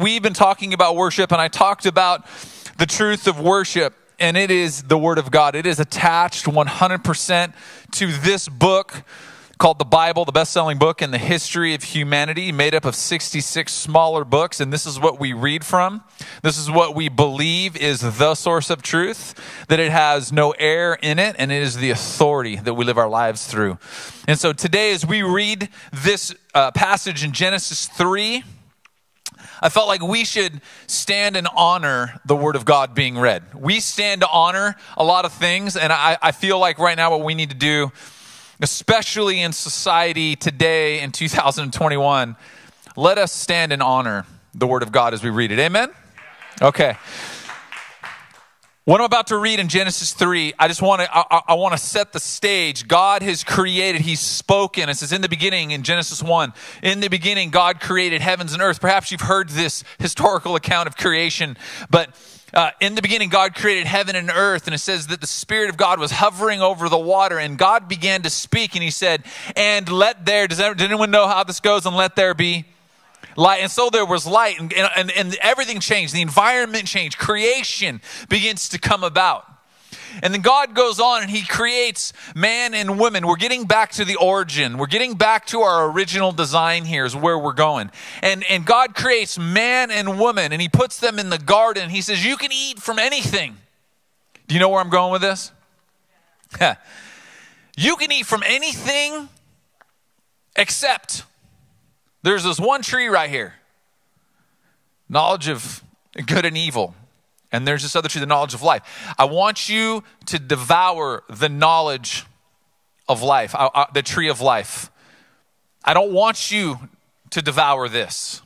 We've been talking about worship, and I talked about the truth of worship, and it is the Word of God. It is attached 100% to this book called the Bible, the best selling book in the history of humanity, made up of 66 smaller books. And this is what we read from. This is what we believe is the source of truth, that it has no error in it, and it is the authority that we live our lives through. And so today, as we read this uh, passage in Genesis 3, I felt like we should stand and honor the Word of God being read. We stand to honor a lot of things, and I, I feel like right now what we need to do especially in society today in 2021, let us stand and honor the Word of God as we read it. Amen? Okay. What I'm about to read in Genesis 3, I just want to I, I, want to set the stage. God has created, he's spoken. It says in the beginning in Genesis 1, in the beginning God created heavens and earth. Perhaps you've heard this historical account of creation, but uh, in the beginning, God created heaven and earth, and it says that the Spirit of God was hovering over the water, and God began to speak, and He said, And let there, does anyone know how this goes? And let there be light. And so there was light, and, and, and everything changed. The environment changed. Creation begins to come about. And then God goes on and he creates man and woman. We're getting back to the origin. We're getting back to our original design here is where we're going. And, and God creates man and woman and he puts them in the garden. He says, You can eat from anything. Do you know where I'm going with this? you can eat from anything except there's this one tree right here knowledge of good and evil. And there's this other tree, the knowledge of life. I want you to devour the knowledge of life, uh, uh, the tree of life. I don't want you to devour this.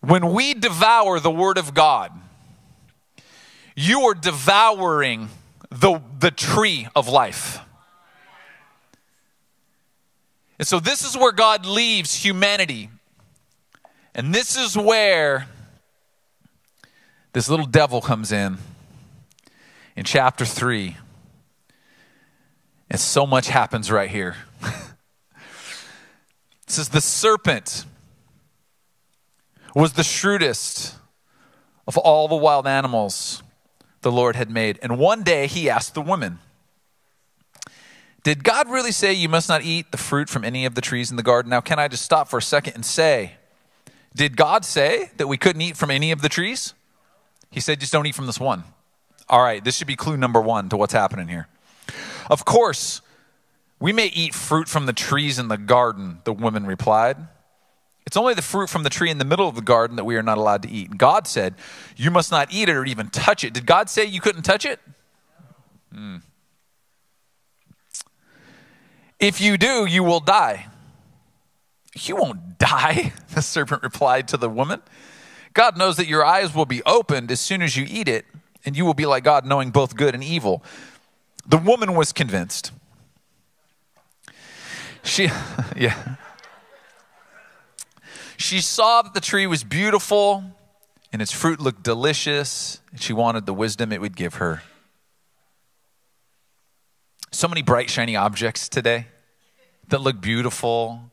When we devour the Word of God, you are devouring the, the tree of life. And so, this is where God leaves humanity. And this is where this little devil comes in in chapter 3. And so much happens right here. it says, The serpent was the shrewdest of all the wild animals the Lord had made. And one day he asked the woman, Did God really say you must not eat the fruit from any of the trees in the garden? Now, can I just stop for a second and say, Did God say that we couldn't eat from any of the trees? He said, just don't eat from this one. All right, this should be clue number one to what's happening here. Of course, we may eat fruit from the trees in the garden, the woman replied. It's only the fruit from the tree in the middle of the garden that we are not allowed to eat. God said, You must not eat it or even touch it. Did God say you couldn't touch it? Hmm. If you do, you will die. You won't die, the serpent replied to the woman. God knows that your eyes will be opened as soon as you eat it, and you will be like God, knowing both good and evil. The woman was convinced. She, yeah. She saw that the tree was beautiful and its fruit looked delicious, and she wanted the wisdom it would give her. So many bright, shiny objects today that look beautiful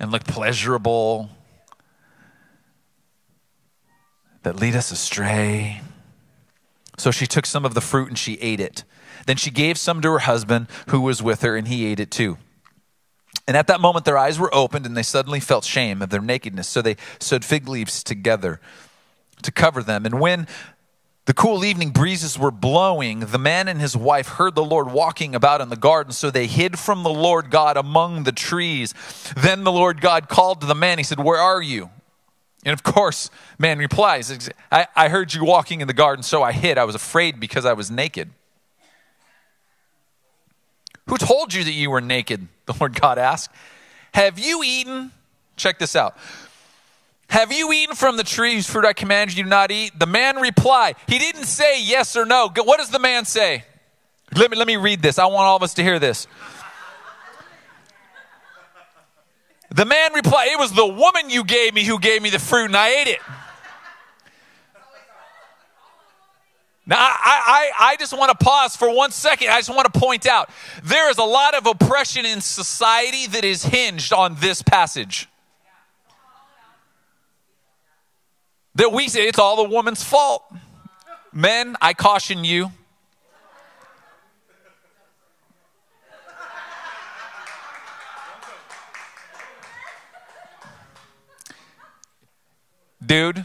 and look pleasurable that lead us astray. So she took some of the fruit and she ate it. Then she gave some to her husband who was with her, and he ate it too. And at that moment, their eyes were opened, and they suddenly felt shame of their nakedness. So they sewed fig leaves together to cover them. And when the cool evening breezes were blowing, the man and his wife heard the Lord walking about in the garden. So they hid from the Lord God among the trees. Then the Lord God called to the man. He said, Where are you? And of course, man replies, I, I heard you walking in the garden, so I hid. I was afraid because I was naked. Who told you that you were naked? The Lord God asked. Have you eaten? Check this out. Have you eaten from the tree whose fruit I commanded you not eat? The man replied. He didn't say yes or no. What does the man say? Let me, let me read this. I want all of us to hear this. The man replied, It was the woman you gave me who gave me the fruit, and I ate it. Now, I, I, I just want to pause for one second. I just want to point out there is a lot of oppression in society that is hinged on this passage. That we say it's all the woman's fault. Men, I caution you. Dude,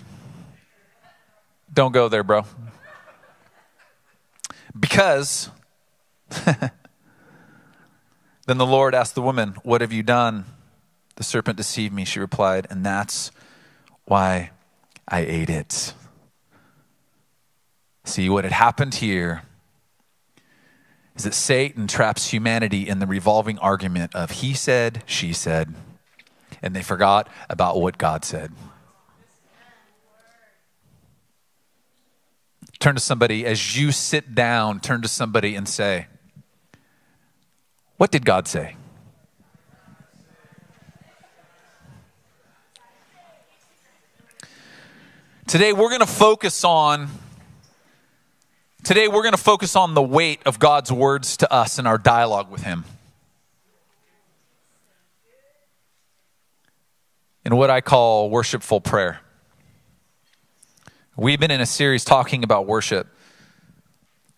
don't go there, bro. Because then the Lord asked the woman, What have you done? The serpent deceived me, she replied, and that's why I ate it. See, what had happened here is that Satan traps humanity in the revolving argument of he said, she said, and they forgot about what God said. Turn to somebody as you sit down, turn to somebody and say, What did God say? Today we're going to focus on Today we're going to focus on the weight of God's words to us in our dialogue with him. In what I call worshipful prayer. We've been in a series talking about worship.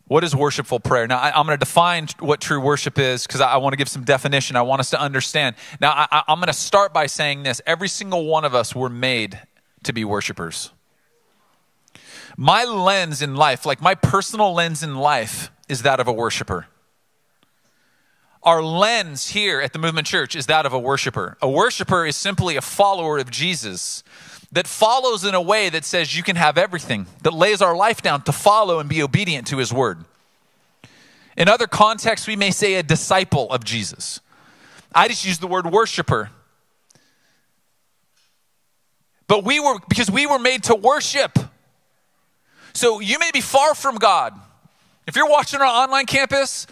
What is worshipful prayer? Now, I, am going to define what true worship is because I, I want to give some definition. I want us to understand. Now, I, I'm going to start by saying this every single one of us were made to be worshipers. My lens in life, like my personal lens in life, is that of a worshiper. Our lens here at the Movement Church is that of a worshiper. A worshiper is simply a follower of Jesus that follows in a way that says you can have everything, that lays our life down to follow and be obedient to his word. In other contexts, we may say a disciple of Jesus. I just use the word worshiper. But we were, because we were made to worship. So you may be far from God. If you're watching our online campus,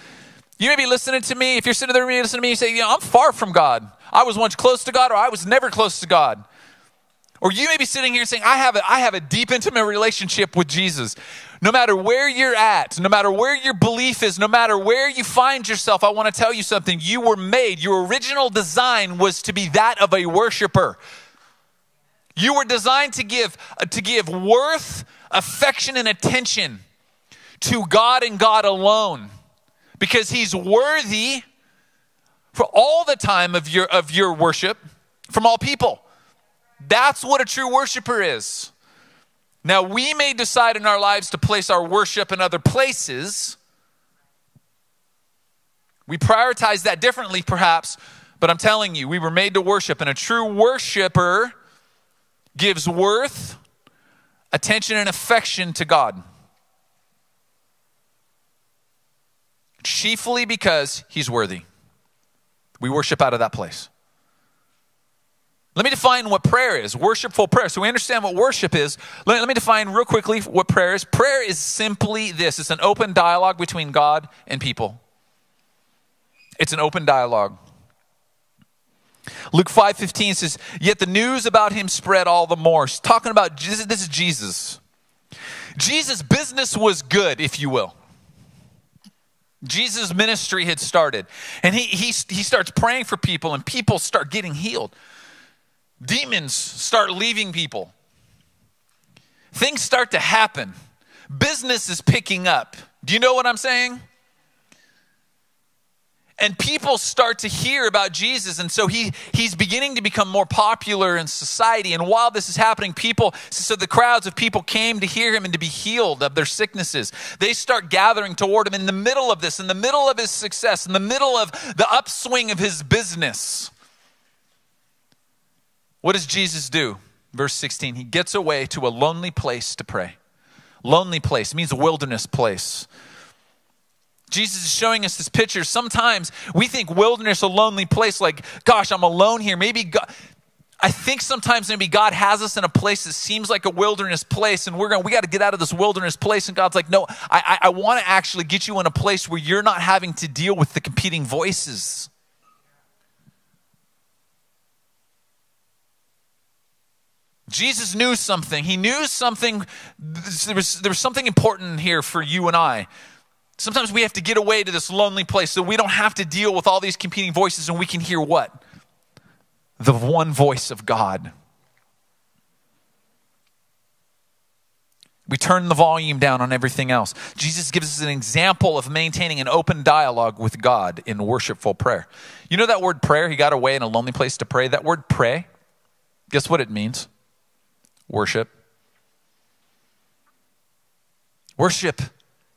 you may be listening to me. If you're sitting there listening to me, you say, Yeah, I'm far from God. I was once close to God, or I was never close to God. Or you may be sitting here saying, I have, a, I have a deep, intimate relationship with Jesus. No matter where you're at, no matter where your belief is, no matter where you find yourself, I want to tell you something. You were made, your original design was to be that of a worshiper. You were designed to give, uh, to give worth, affection, and attention to God and God alone because He's worthy for all the time of your, of your worship from all people. That's what a true worshiper is. Now, we may decide in our lives to place our worship in other places. We prioritize that differently, perhaps, but I'm telling you, we were made to worship, and a true worshiper gives worth, attention, and affection to God. Chiefly because He's worthy. We worship out of that place. Let me define what prayer is worshipful prayer. So we understand what worship is. Let, let, me define real quickly what prayer is. Prayer is simply this it's an open dialogue between God and people. It's an open dialogue. Luke 5:15 says, "Yet the news about him spread all the more." He's talking about this, this is Jesus. Jesus' business was good, if you will. Jesus' ministry had started. And he, he, he starts praying for people, and people start getting healed. Demons start leaving people. Things start to happen. Business is picking up. Do you know what I'm saying? And people start to hear about Jesus. And so he, he's beginning to become more popular in society. And while this is happening, people, so the crowds of people came to hear him and to be healed of their sicknesses. They start gathering toward him in the middle of this, in the middle of his success, in the middle of the upswing of his business. What does Jesus do? Verse 16, he gets away to a lonely place to pray. Lonely place means a wilderness place. Jesus is showing us this picture. Sometimes we think wilderness, a lonely place, like, gosh, I'm alone here. Maybe God, I think sometimes maybe God has us in a place that seems like a wilderness place, and we're going, we got to get out of this wilderness place. And God's like, no, I, I, I want to actually get you in a place where you're not having to deal with the competing voices. Jesus knew something. He knew something. There was, there was something important here for you and I. Sometimes we have to get away to this lonely place so we don't have to deal with all these competing voices and we can hear what? The one voice of God. We turn the volume down on everything else. Jesus gives us an example of maintaining an open dialogue with God in worshipful prayer. You know that word prayer? He got away in a lonely place to pray. That word pray, guess what it means? Worship. Worship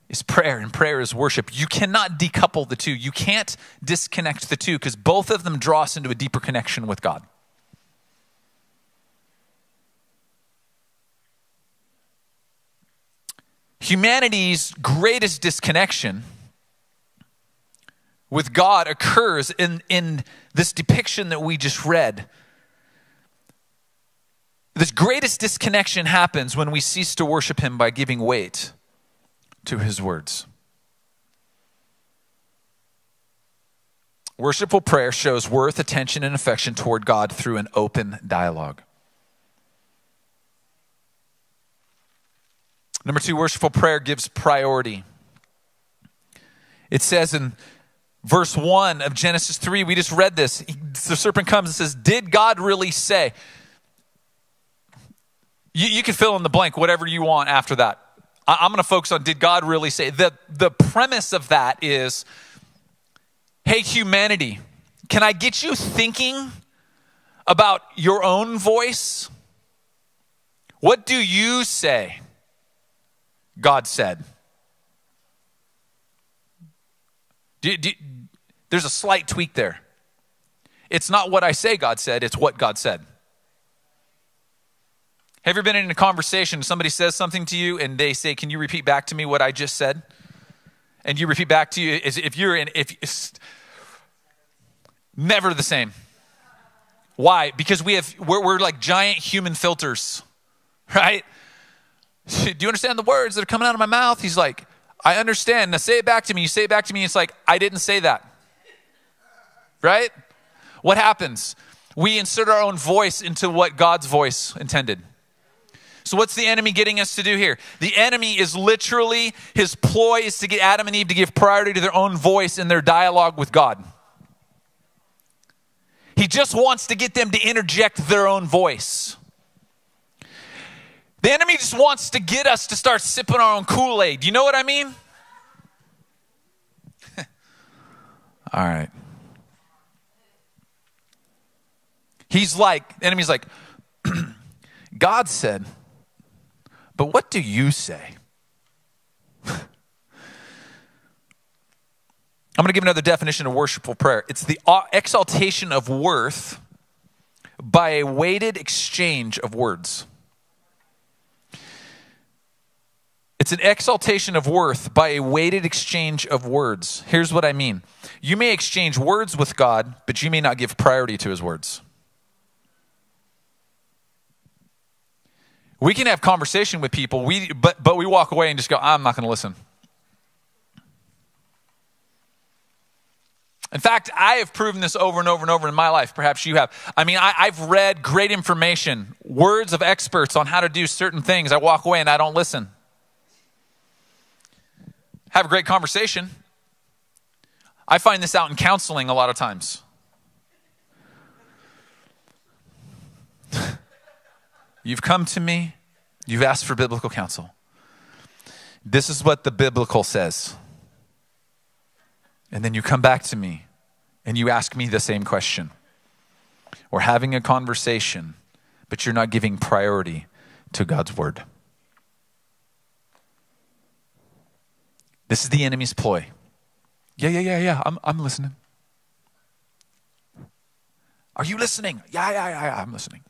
is prayer, and prayer is worship. You cannot decouple the two. You can't disconnect the two because both of them draw us into a deeper connection with God. Humanity's greatest disconnection with God occurs in, in this depiction that we just read. This greatest disconnection happens when we cease to worship Him by giving weight to His words. Worshipful prayer shows worth, attention, and affection toward God through an open dialogue. Number two, worshipful prayer gives priority. It says in verse 1 of Genesis 3, we just read this. The serpent comes and says, Did God really say? You, you can fill in the blank, whatever you want after that. I'm going to focus on did God really say? The, the premise of that is hey, humanity, can I get you thinking about your own voice? What do you say? God said. Do, do, there's a slight tweak there. It's not what I say God said, it's what God said. Have you ever been in a conversation, somebody says something to you, and they say, Can you repeat back to me what I just said? And you repeat back to you, if you're in, if never the same. Why? Because we have, we're, we're like giant human filters, right? Do you understand the words that are coming out of my mouth? He's like, I understand. Now say it back to me. You say it back to me. It's like, I didn't say that. Right? What happens? We insert our own voice into what God's voice intended. So, what's the enemy getting us to do here? The enemy is literally, his ploy is to get Adam and Eve to give priority to their own voice in their dialogue with God. He just wants to get them to interject their own voice. The enemy just wants to get us to start sipping our own Kool Aid. You know what I mean? All right. He's like, the enemy's like, God said, but what do you say? I'm going to give another definition of worshipful prayer it's the exaltation of worth by a weighted exchange of words. It's an exaltation of worth by a weighted exchange of words. Here's what I mean you may exchange words with God, but you may not give priority to his words. We can have conversation with people, we, but, but we walk away and just go, I'm not going to listen. In fact, I have proven this over and over and over in my life. Perhaps you have. I mean, I, have read great information, words of experts on how to do certain things. I walk away and I don't listen have a great conversation. I find this out in counseling a lot of times. You've come to me, you've asked for biblical counsel. This is what the biblical says. And then you come back to me and you ask me the same question. We're having a conversation, but you're not giving priority to God's word. This is the enemy's ploy. Yeah, yeah, yeah, yeah. I'm, I'm listening. Are you listening? Yeah, yeah, yeah, yeah. I'm listening.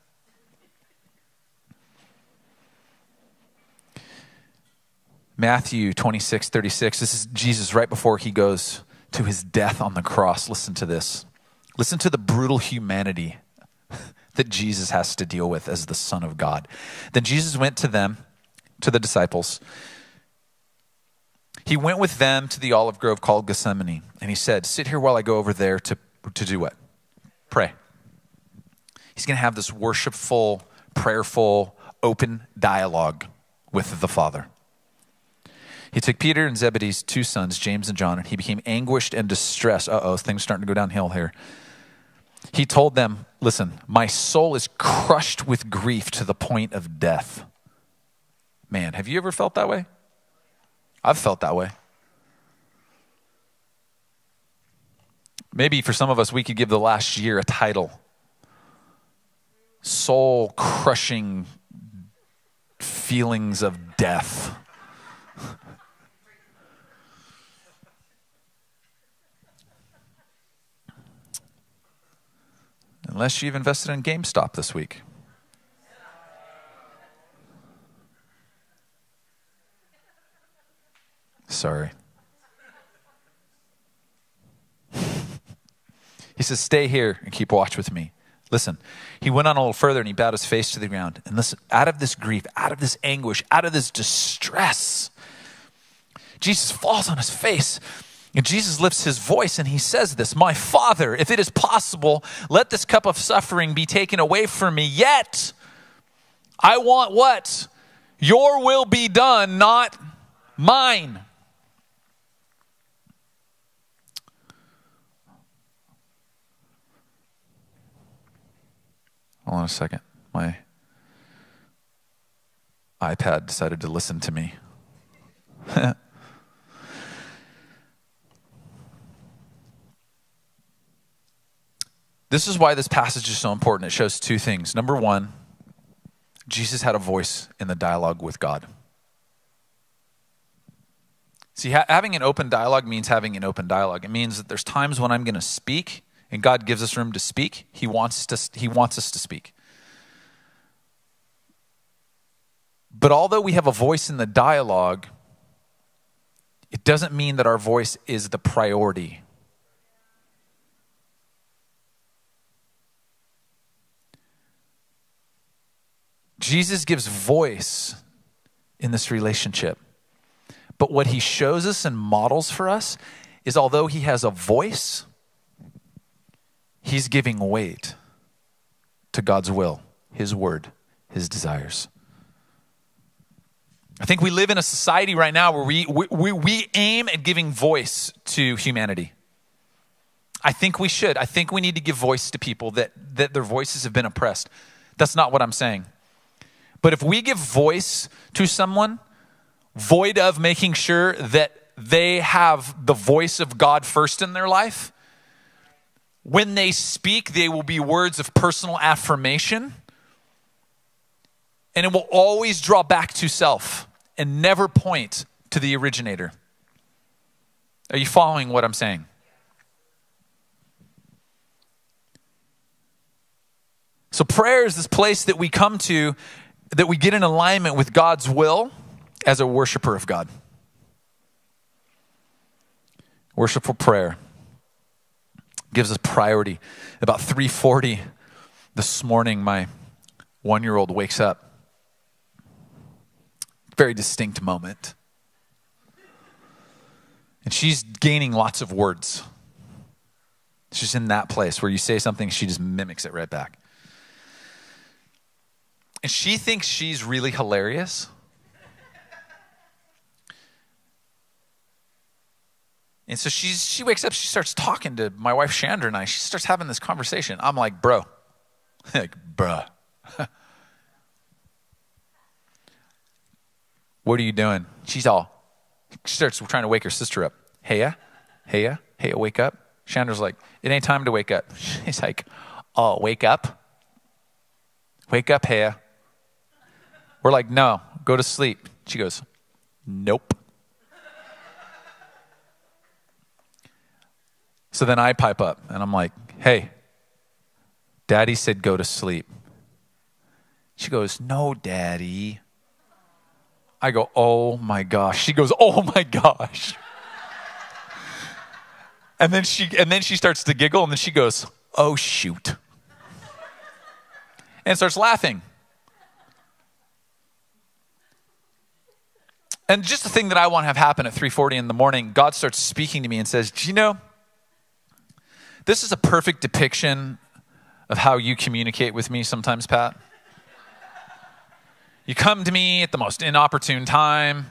Matthew 26, 36. This is Jesus right before he goes to his death on the cross. Listen to this. Listen to the brutal humanity that Jesus has to deal with as the Son of God. Then Jesus went to them, to the disciples, he went with them to the olive grove called Gethsemane, and he said, Sit here while I go over there to, to do what? Pray. He's going to have this worshipful, prayerful, open dialogue with the Father. He took Peter and Zebedee's two sons, James and John, and he became anguished and distressed. Uh oh, things starting to go downhill here. He told them, Listen, my soul is crushed with grief to the point of death. Man, have you ever felt that way? I've felt that way. Maybe for some of us, we could give the last year a title soul crushing feelings of death. Unless you've invested in GameStop this week. Sorry. he says, Stay here and keep watch with me. Listen, he went on a little further and he bowed his face to the ground. And listen, out of this grief, out of this anguish, out of this distress, Jesus falls on his face. And Jesus lifts his voice and he says this My Father, if it is possible, let this cup of suffering be taken away from me. Yet, I want what? Your will be done, not mine. Hold on a second. My iPad decided to listen to me. This is why this passage is so important. It shows two things. Number one, Jesus had a voice in the dialogue with God. See, ha- having an open dialogue means having an open dialogue. It means that there's times when I'm going to speak and God gives us room to speak, he wants, to, he wants us to speak. But although we have a voice in the dialogue, it doesn't mean that our voice is the priority. Jesus gives voice in this relationship. But what he shows us and models for us is although he has a voice, He's giving weight to God's will, His word, His desires. I think we live in a society right now where we, we, we aim at giving voice to humanity. I think we should. I think we need to give voice to people that, that their voices have been oppressed. That's not what I'm saying. But if we give voice to someone, void of making sure that they have the voice of God first in their life, when they speak, they will be words of personal affirmation. And it will always draw back to self and never point to the originator. Are you following what I'm saying? So, prayer is this place that we come to, that we get in alignment with God's will as a worshiper of God. Worshipful prayer gives us priority. About 3:40 this morning, my one-year-old wakes up. Very distinct moment. And she's gaining lots of words. She's in that place where you say something, she just mimics it right back. And she thinks she's really hilarious. And so she's, she wakes up, she starts talking to my wife Chandra and I. She starts having this conversation. I'm like, bro, like, bruh. what are you doing? She's all, she starts trying to wake her sister up. Hey, yeah, hey, yeah, hey, wake up. Chandra's like, it ain't time to wake up. She's like, oh, wake up? Wake up, Haya. We're like, no, go to sleep. She goes, nope. So then I pipe up and I'm like, hey, daddy said go to sleep. She goes, no, daddy. I go, oh my gosh. She goes, oh my gosh. And then she and then she starts to giggle and then she goes, "Oh shoot." And starts laughing. And just the thing that I want to have happen at 3:40 in the morning, God starts speaking to me and says, "Do you know this is a perfect depiction of how you communicate with me sometimes, Pat. You come to me at the most inopportune time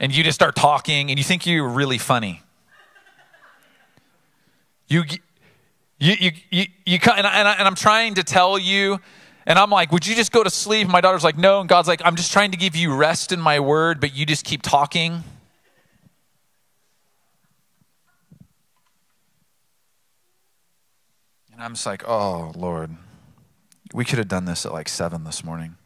and you just start talking and you think you're really funny. You, you, you, you, you and, I, and I'm trying to tell you And I'm like, would you just go to sleep? My daughter's like, no. And God's like, I'm just trying to give you rest in my word, but you just keep talking. And I'm just like, oh, Lord, we could have done this at like seven this morning.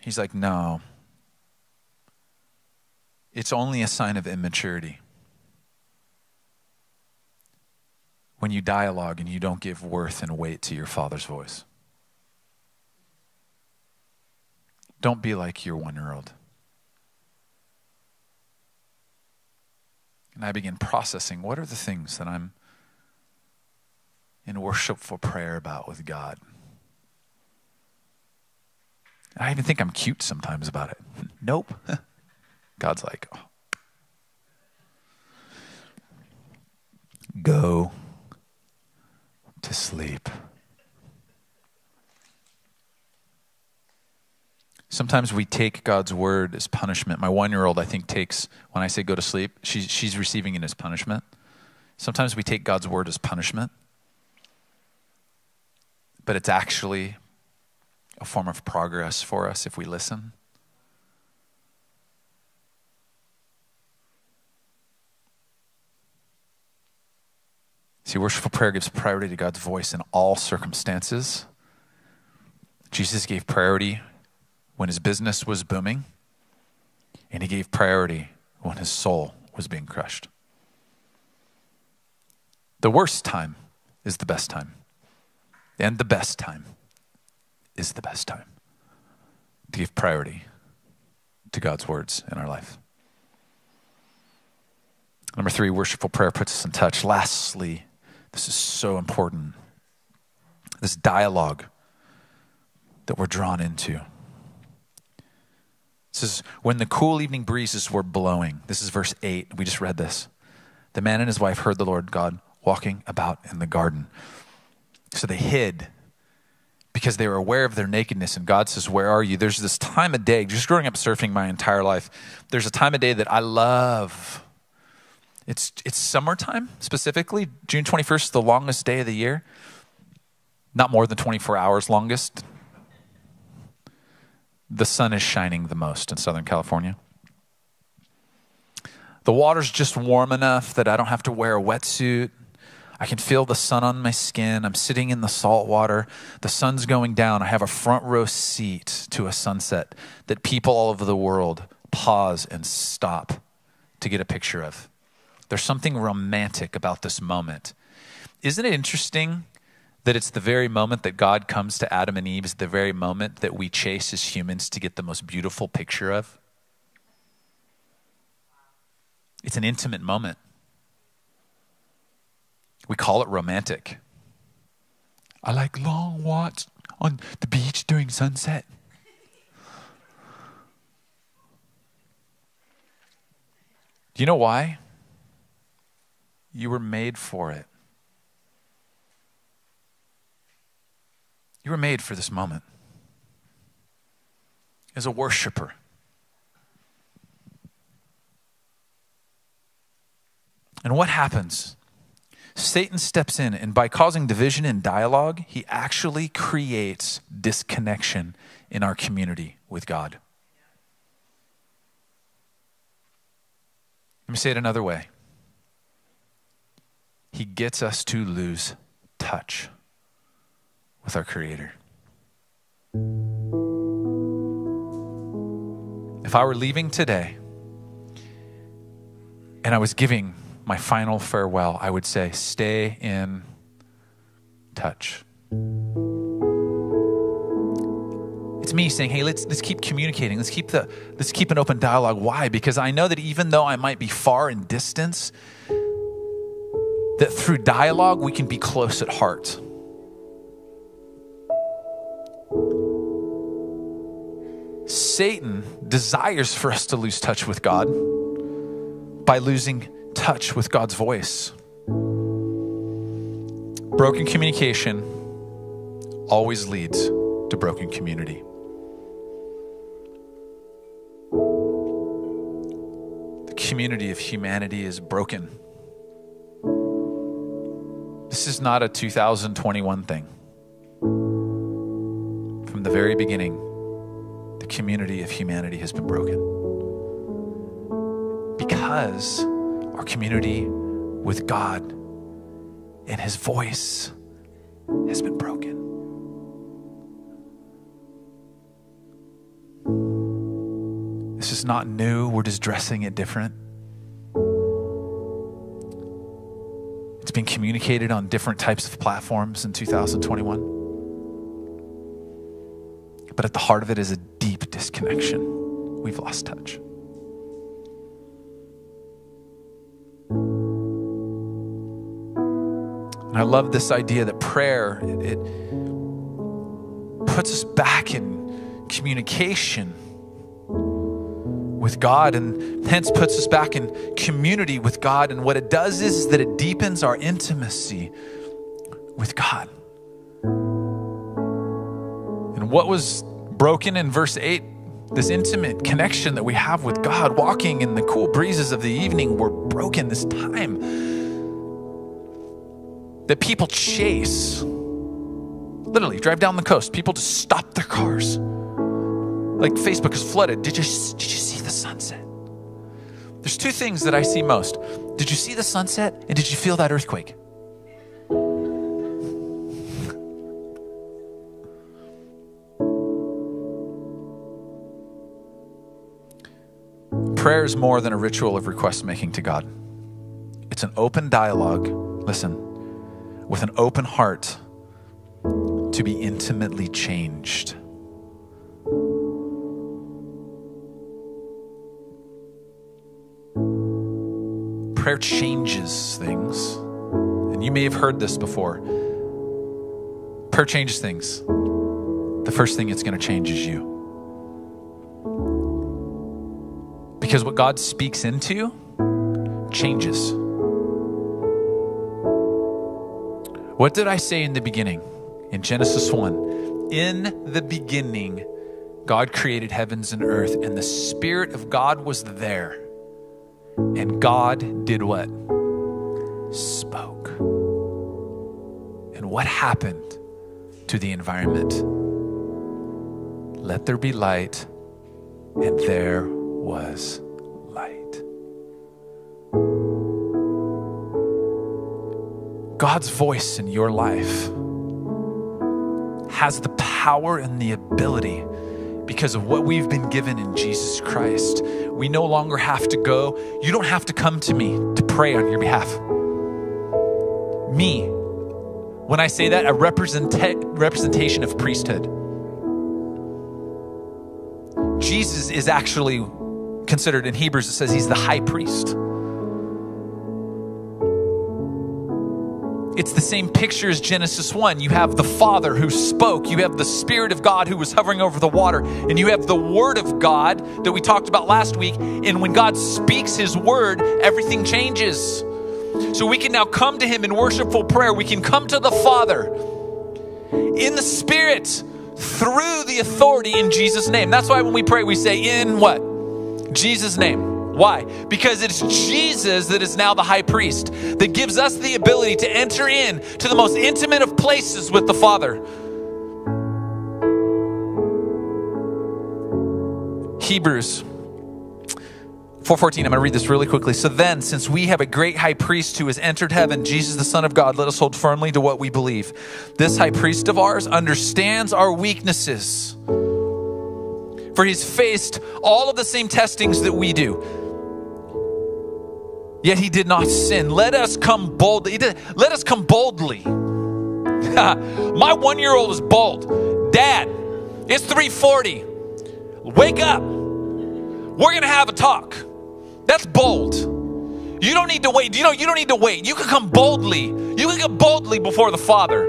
He's like, no. It's only a sign of immaturity. When you dialogue and you don't give worth and weight to your father's voice. Don't be like your one year old. And I begin processing what are the things that I'm in worshipful prayer about with God. I even think I'm cute sometimes about it. Nope. God's like, oh. go to sleep. Sometimes we take God's word as punishment. My one year old, I think, takes, when I say go to sleep, she's, she's receiving it as punishment. Sometimes we take God's word as punishment, but it's actually a form of progress for us if we listen. See, worshipful prayer gives priority to God's voice in all circumstances. Jesus gave priority when his business was booming, and he gave priority when his soul was being crushed. The worst time is the best time, and the best time is the best time to give priority to God's words in our life. Number three, worshipful prayer puts us in touch. Lastly, this is so important this dialogue that we're drawn into. This is when the cool evening breezes were blowing. This is verse 8. We just read this. The man and his wife heard the Lord God walking about in the garden. So they hid because they were aware of their nakedness. And God says, Where are you? There's this time of day, just growing up surfing my entire life, there's a time of day that I love. It's, it's summertime specifically. June 21st, the longest day of the year. Not more than 24 hours longest the sun is shining the most in Southern California. The water's just warm enough that I don't have to wear a wetsuit. I can feel the sun on my skin. I'm sitting in the salt water. The sun's going down. I have a front row seat to a sunset that people all over the world pause and stop to get a picture of. There's something romantic about this moment. Isn't it interesting that it's the very moment that God comes to Adam and Eve is the very moment that we chase as humans to get the most beautiful picture of. It's an intimate moment. We call it romantic. I like long walks on the beach during sunset. Do you know why? You were made for it. You were made for this moment as a worshiper. And what happens? Satan steps in, and by causing division in dialogue, he actually creates disconnection in our community with God. Let me say it another way. He gets us to lose touch with our Creator. If I were leaving today and I was giving my final farewell, I would say, stay in touch. It's me saying, hey, let's, let's keep communicating. Let's keep, the, let's keep an open dialogue. Why? Because I know that even though I might be far in distance, that through dialogue we can be close at heart. Satan desires for us to lose touch with God by losing touch with God's voice. Broken communication always leads to broken community. The community of humanity is broken This is not a 2021 thing. From the very beginning, the community of humanity has been broken. Because our community with God and His voice has been broken. This is not new, we're just dressing it different. Communicated on different types of platforms in 2021. But at the heart of it is a deep disconnection. We've lost touch. And I love this idea that prayer, it, it puts us back in communication with God and hence puts us back in community with God. And what it does is, that it deepens our intimacy with God. And what was broken in verse 8, this intimate connection that we have with God, walking in the cool breezes of the evening, were broken this time that people chase. Literally, drive down the coast. People just stop their cars. Like Facebook is flooded. Did you, did you see the sunset? There's two things that I see most. Did you see the sunset? And did you feel that earthquake? Prayer is more than a ritual of request making to God. It's an open dialogue, listen, with an open heart to be intimately changed. Prayer changes things. And you may have heard this before. Prayer changes things. The first thing it's going to change is you. Because what God speaks into changes. What did I say in the beginning? In Genesis 1. In the beginning, God created heavens and earth, and the Spirit of God was there. And God did what? Spoke. And what happened to the environment? Let there be light, and there was light. God's voice in your life has the power and the ability because of what we've been given in Jesus Christ. We no longer have to go, you don't have to come to me to pray on your behalf. Me, when I say that, a represent- representation of priesthood. Jesus is actually considered in Hebrews, it says he's the high priest. It's the same picture as Genesis 1. You have the Father who spoke, you have the Spirit of God who was hovering over the water, and you have the Word of God that we talked about last week. And when God speaks His Word, everything changes. So we can now come to Him in worshipful prayer. We can come to the Father in the Spirit through the authority in Jesus' name. That's why when we pray, we say, In what? Jesus' name. Why? Because it's Jesus that is now the high priest that gives us the ability to enter in to the most intimate of places with the Father. Hebrews 4:14 I'm going to read this really quickly. So then since we have a great high priest who has entered heaven, Jesus the son of God, let us hold firmly to what we believe. This high priest of ours understands our weaknesses. For he's faced all of the same testings that we do yet he did not sin. Let us come boldly. Let us come boldly. My one year old is bold. Dad, it's 340. Wake up. We're going to have a talk. That's bold. You don't need to wait. You know, you don't need to wait. You can come boldly. You can come boldly before the Father.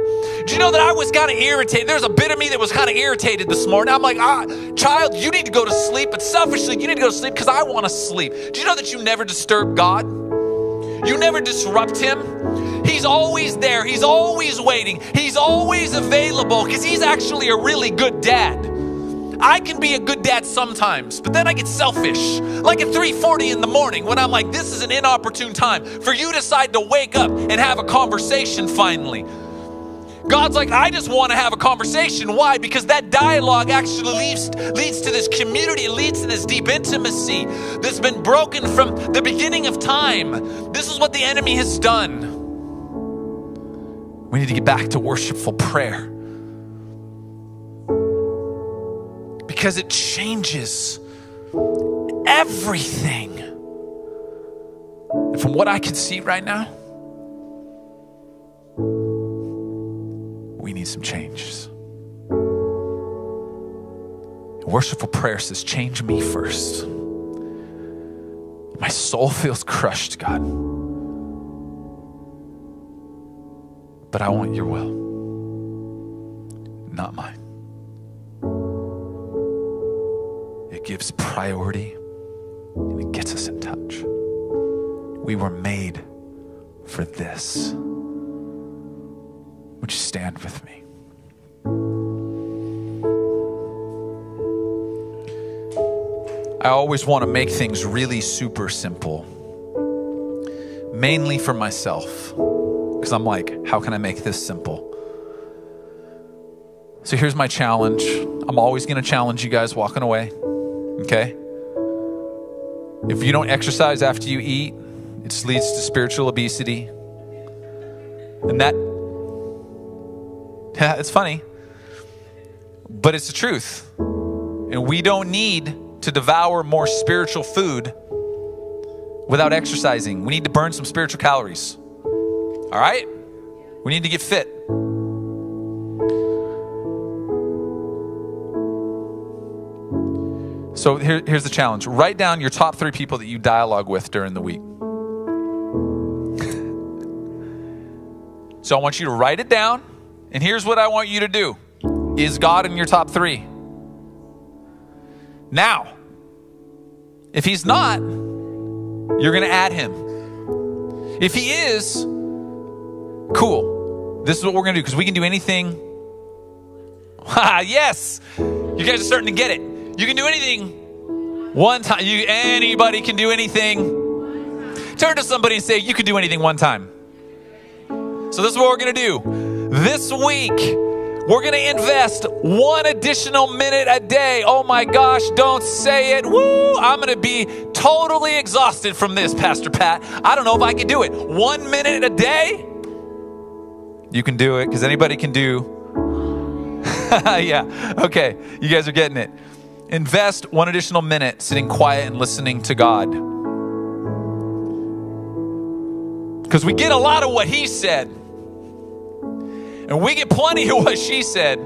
Do you know that I was kind of irritated? There's a bit of me that was kind of irritated this morning. I'm like, ah, child, you need to go to sleep, but selfishly, you need to go to sleep because I want to sleep. Do you know that you never disturb God? You never disrupt him. He's always there. He's always waiting. He's always available because he's actually a really good dad. I can be a good dad sometimes, but then I get selfish. Like at 3:40 in the morning when I'm like, this is an inopportune time for you to decide to wake up and have a conversation finally. God's like, I just want to have a conversation. Why? Because that dialogue actually leads, leads to this community, it leads to this deep intimacy that's been broken from the beginning of time. This is what the enemy has done. We need to get back to worshipful prayer because it changes everything. And from what I can see right now, we need some changes. Worshipful prayer says, Change me first. My soul feels crushed, God. But I want your will, not mine. It gives priority and it gets us in touch. We were made for this. Would you stand with me? I always want to make things really super simple, mainly for myself, because I'm like, how can I make this simple? So here's my challenge. I'm always going to challenge you guys walking away, okay? If you don't exercise after you eat, it leads to spiritual obesity. And that, yeah, it's funny, but it's the truth. And we don't need to devour more spiritual food without exercising. We need to burn some spiritual calories. All right? We need to get fit. So here, here's the challenge write down your top three people that you dialogue with during the week. so I want you to write it down, and here's what I want you to do Is God in your top three? Now, if he's not, you're going to add him. If he is, cool. This is what we're going to do because we can do anything. yes, you guys are starting to get it. You can do anything one time. You anybody can do anything. Turn to somebody and say, "You can do anything one time." So this is what we're going to do. This week, we're going to invest one additional minute a day. Oh my gosh, don't say it. Woo! I'm going to be totally exhausted from this, Pastor Pat. I don't know if I can do it. One minute a day? You can do it because anybody can do. yeah, okay. You guys are getting it. Invest one additional minute sitting quiet and listening to God. Because we get a lot of what He said, and we get plenty of what she said.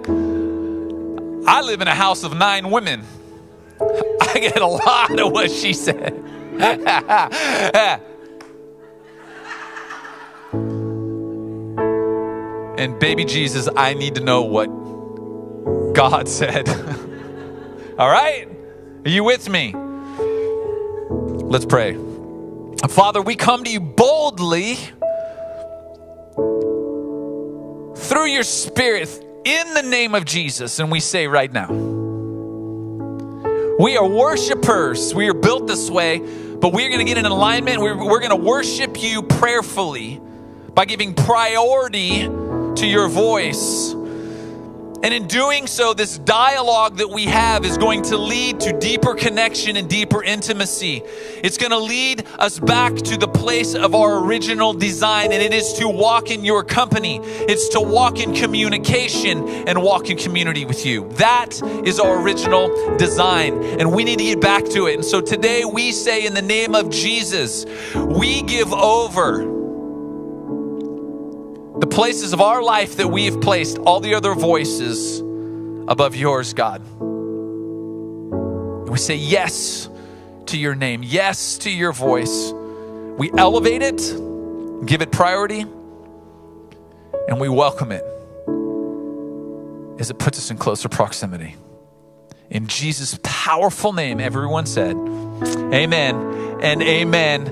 I live in a house of nine women. I get a lot of what she said. and baby Jesus, I need to know what God said. All right? Are you with me? Let's pray. Father, we come to you boldly through your spirit in the name of Jesus. And we say right now, we are worshipers. We are built this way, but we're going to get in alignment. We're, we're going to worship you prayerfully by giving priority to your voice. And in doing so, this dialogue that we have is going to lead to deeper connection and deeper intimacy. It's going to lead us back to the place of our original design, and it is to walk in your company. It's to walk in communication and walk in community with you. That is our original design, and we need to get back to it. And so today we say, in the name of Jesus, we give over the places of our life that we have placed all the other voices above yours, God. We say yes to your name, yes to your voice. We elevate it, give it priority, and we welcome it as it puts us in closer proximity. In Jesus' powerful name, everyone said, Amen and amen.